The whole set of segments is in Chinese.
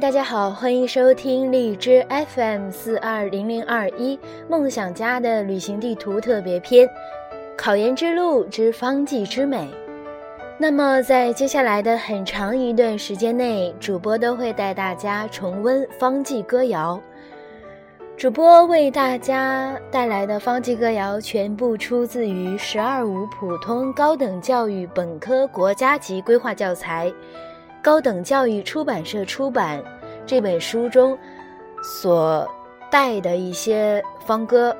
大家好，欢迎收听荔枝 FM 四二零零二一梦想家的旅行地图特别篇，考研之路之方剂之美。那么，在接下来的很长一段时间内，主播都会带大家重温方剂歌谣。主播为大家带来的方剂歌谣全部出自于《十二五普通高等教育本科国家级规划教材》。高等教育出版社出版这本书中所带的一些方歌，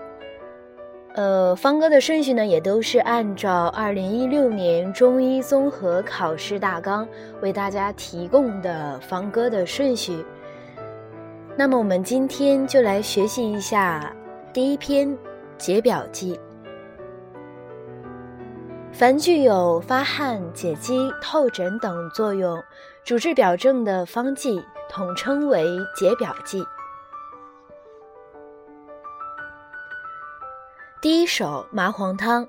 呃，方歌的顺序呢，也都是按照二零一六年中医综合考试大纲为大家提供的方歌的顺序。那么，我们今天就来学习一下第一篇解表剂。凡具有发汗、解肌、透疹等作用。主治表症的方剂统称为解表剂。第一首麻黄汤。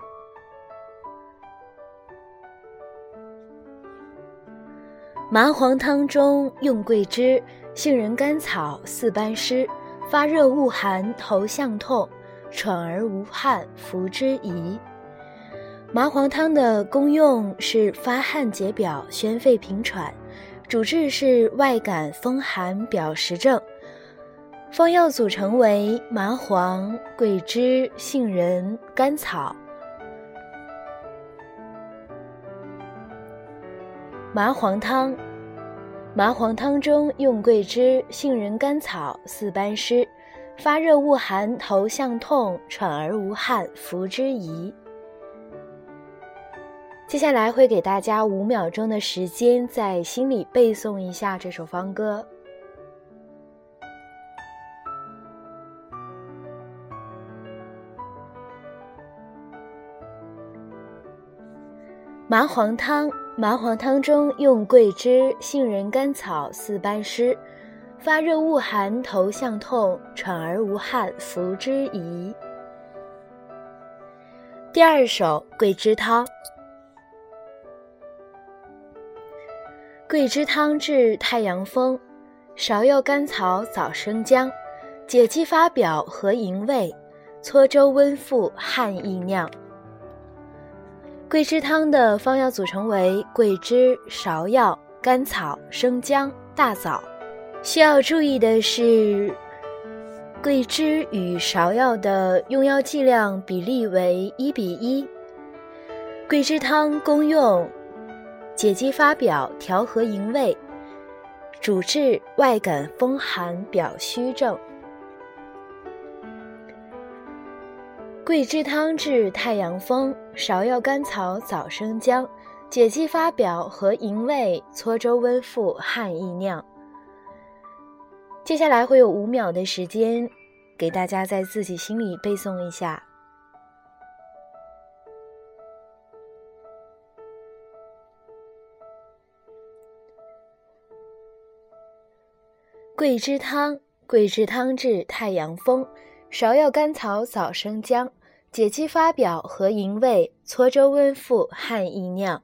麻黄汤中用桂枝、杏仁、甘草四班湿，发热恶寒，头项痛，喘而无汗，服之宜。麻黄汤的功用是发汗解表、宣肺平喘。主治是外感风寒表实症，方药组成为麻黄、桂枝、杏仁、甘草。麻黄汤，麻黄汤中用桂枝、杏仁、甘草四班施，发热恶寒，头项痛，喘而无汗，服之宜。接下来会给大家五秒钟的时间，在心里背诵一下这首方歌。麻黄汤，麻黄汤中用桂枝、杏仁、甘草四班湿，发热恶寒，头项痛，喘而无汗，服之宜。第二首桂枝汤。桂枝汤治太阳风，芍药、甘草、枣生姜，解肌发表和营卫，搓粥温腹汗易酿。桂枝汤的方药组成为桂枝、芍药、甘草、生姜、大枣。需要注意的是，桂枝与芍药的用药剂量比例为一比一。桂枝汤功用。解肌发表，调和营卫，主治外感风寒表虚症。桂枝汤治太阳风，芍药、甘草、枣生姜，解肌发表和营卫，搓粥温腹汗易酿。接下来会有五秒的时间，给大家在自己心里背诵一下。桂枝汤，桂枝汤治太阳风，芍药、甘草、枣生姜，解肌发表和营卫，搓粥温腹汗易酿。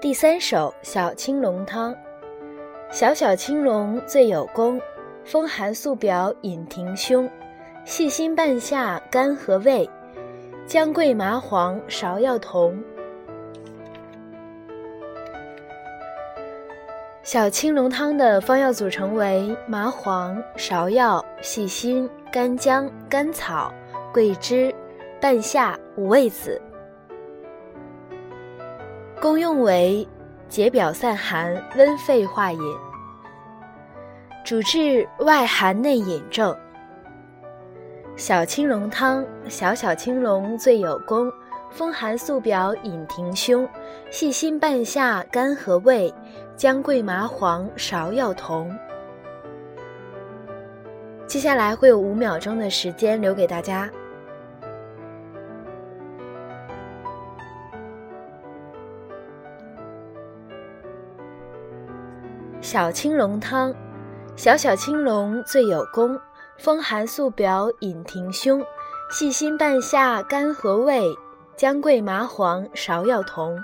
第三首小青龙汤，小小青龙最有功，风寒素表引庭胸，细心半夏肝和胃。姜桂麻黄芍药同。小青龙汤的方药组成为麻黄、芍药、细辛、干姜、甘草、桂枝、半夏、五味子。功用为解表散寒、温肺化饮，主治外寒内饮症。小青龙汤，小小青龙最有功，风寒素表引庭胸，细辛半夏肝和胃，姜桂麻黄芍药同。接下来会有五秒钟的时间留给大家。小青龙汤，小小青龙最有功。风寒素表引庭胸，细心半夏甘和味，姜桂麻黄芍药同。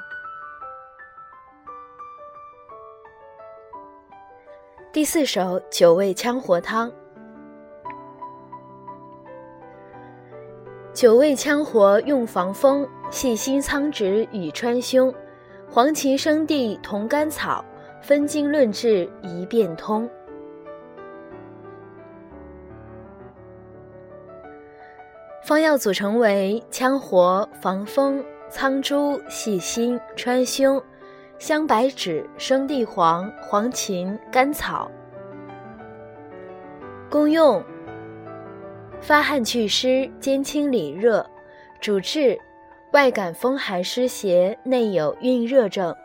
第四首九味羌活汤。九味羌活用防风，细辛苍栀与川芎，黄芪生地同甘草，分经论治一遍通。方药组成为羌活、防风、苍术、细辛、川芎、香白芷、生地黄、黄芩、甘草。功用：发汗祛湿，兼清里热，主治外感风寒湿邪，内有蕴热症。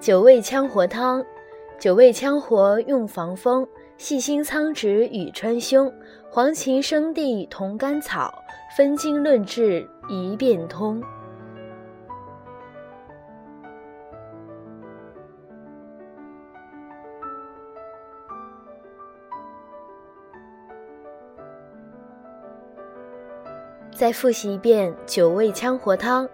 九味羌活汤，九味羌活用防风，细辛苍栀与川芎。黄芪生地同甘草，分经论治一变通。再复习一遍九味羌活汤。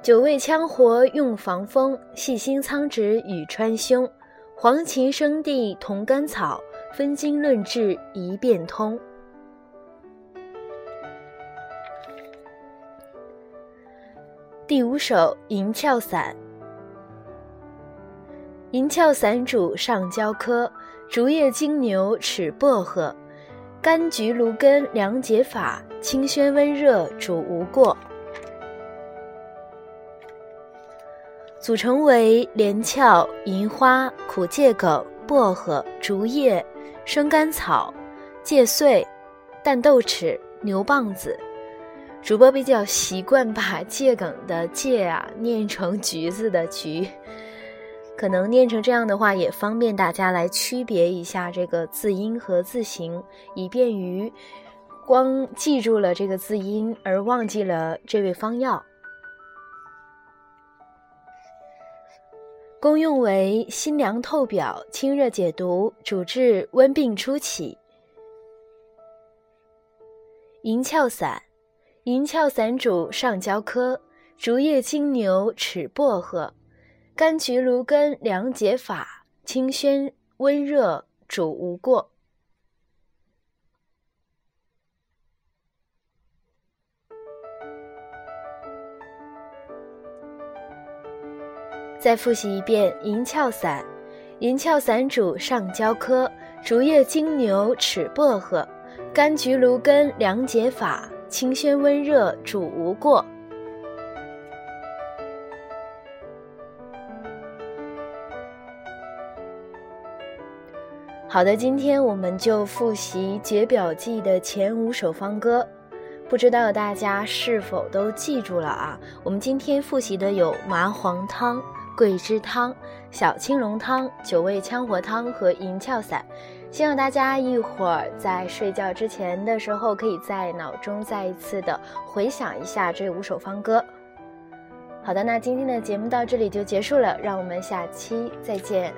九味羌活用防风，细辛苍栀与川芎，黄芪生地同甘草，分经论治一变通。第五首银翘散。银翘散主上焦科，竹叶金牛齿薄荷，柑橘芦根凉解法，清宣温热主无过。组成为连翘、银花、苦芥梗、薄荷、竹叶、生甘草、芥穗、淡豆豉、牛蒡子。主播比较习惯把桔梗的桔啊念成橘子的橘，可能念成这样的话也方便大家来区别一下这个字音和字形，以便于光记住了这个字音而忘记了这味方药。功用为辛凉透表、清热解毒，主治温病初起。银翘散。银翘散主上焦科，竹叶青牛齿薄荷，柑橘芦根凉解法，清宣温热主无过。再复习一遍银翘散。银翘散主上焦科，竹叶青牛齿薄荷，柑橘芦根凉解法。清宣温热主无过。好的，今天我们就复习《解表记》的前五首方歌，不知道大家是否都记住了啊？我们今天复习的有麻黄汤、桂枝汤、小青龙汤、九味羌活汤和银翘散。希望大家一会儿在睡觉之前的时候，可以在脑中再一次的回想一下这五首方歌。好的，那今天的节目到这里就结束了，让我们下期再见。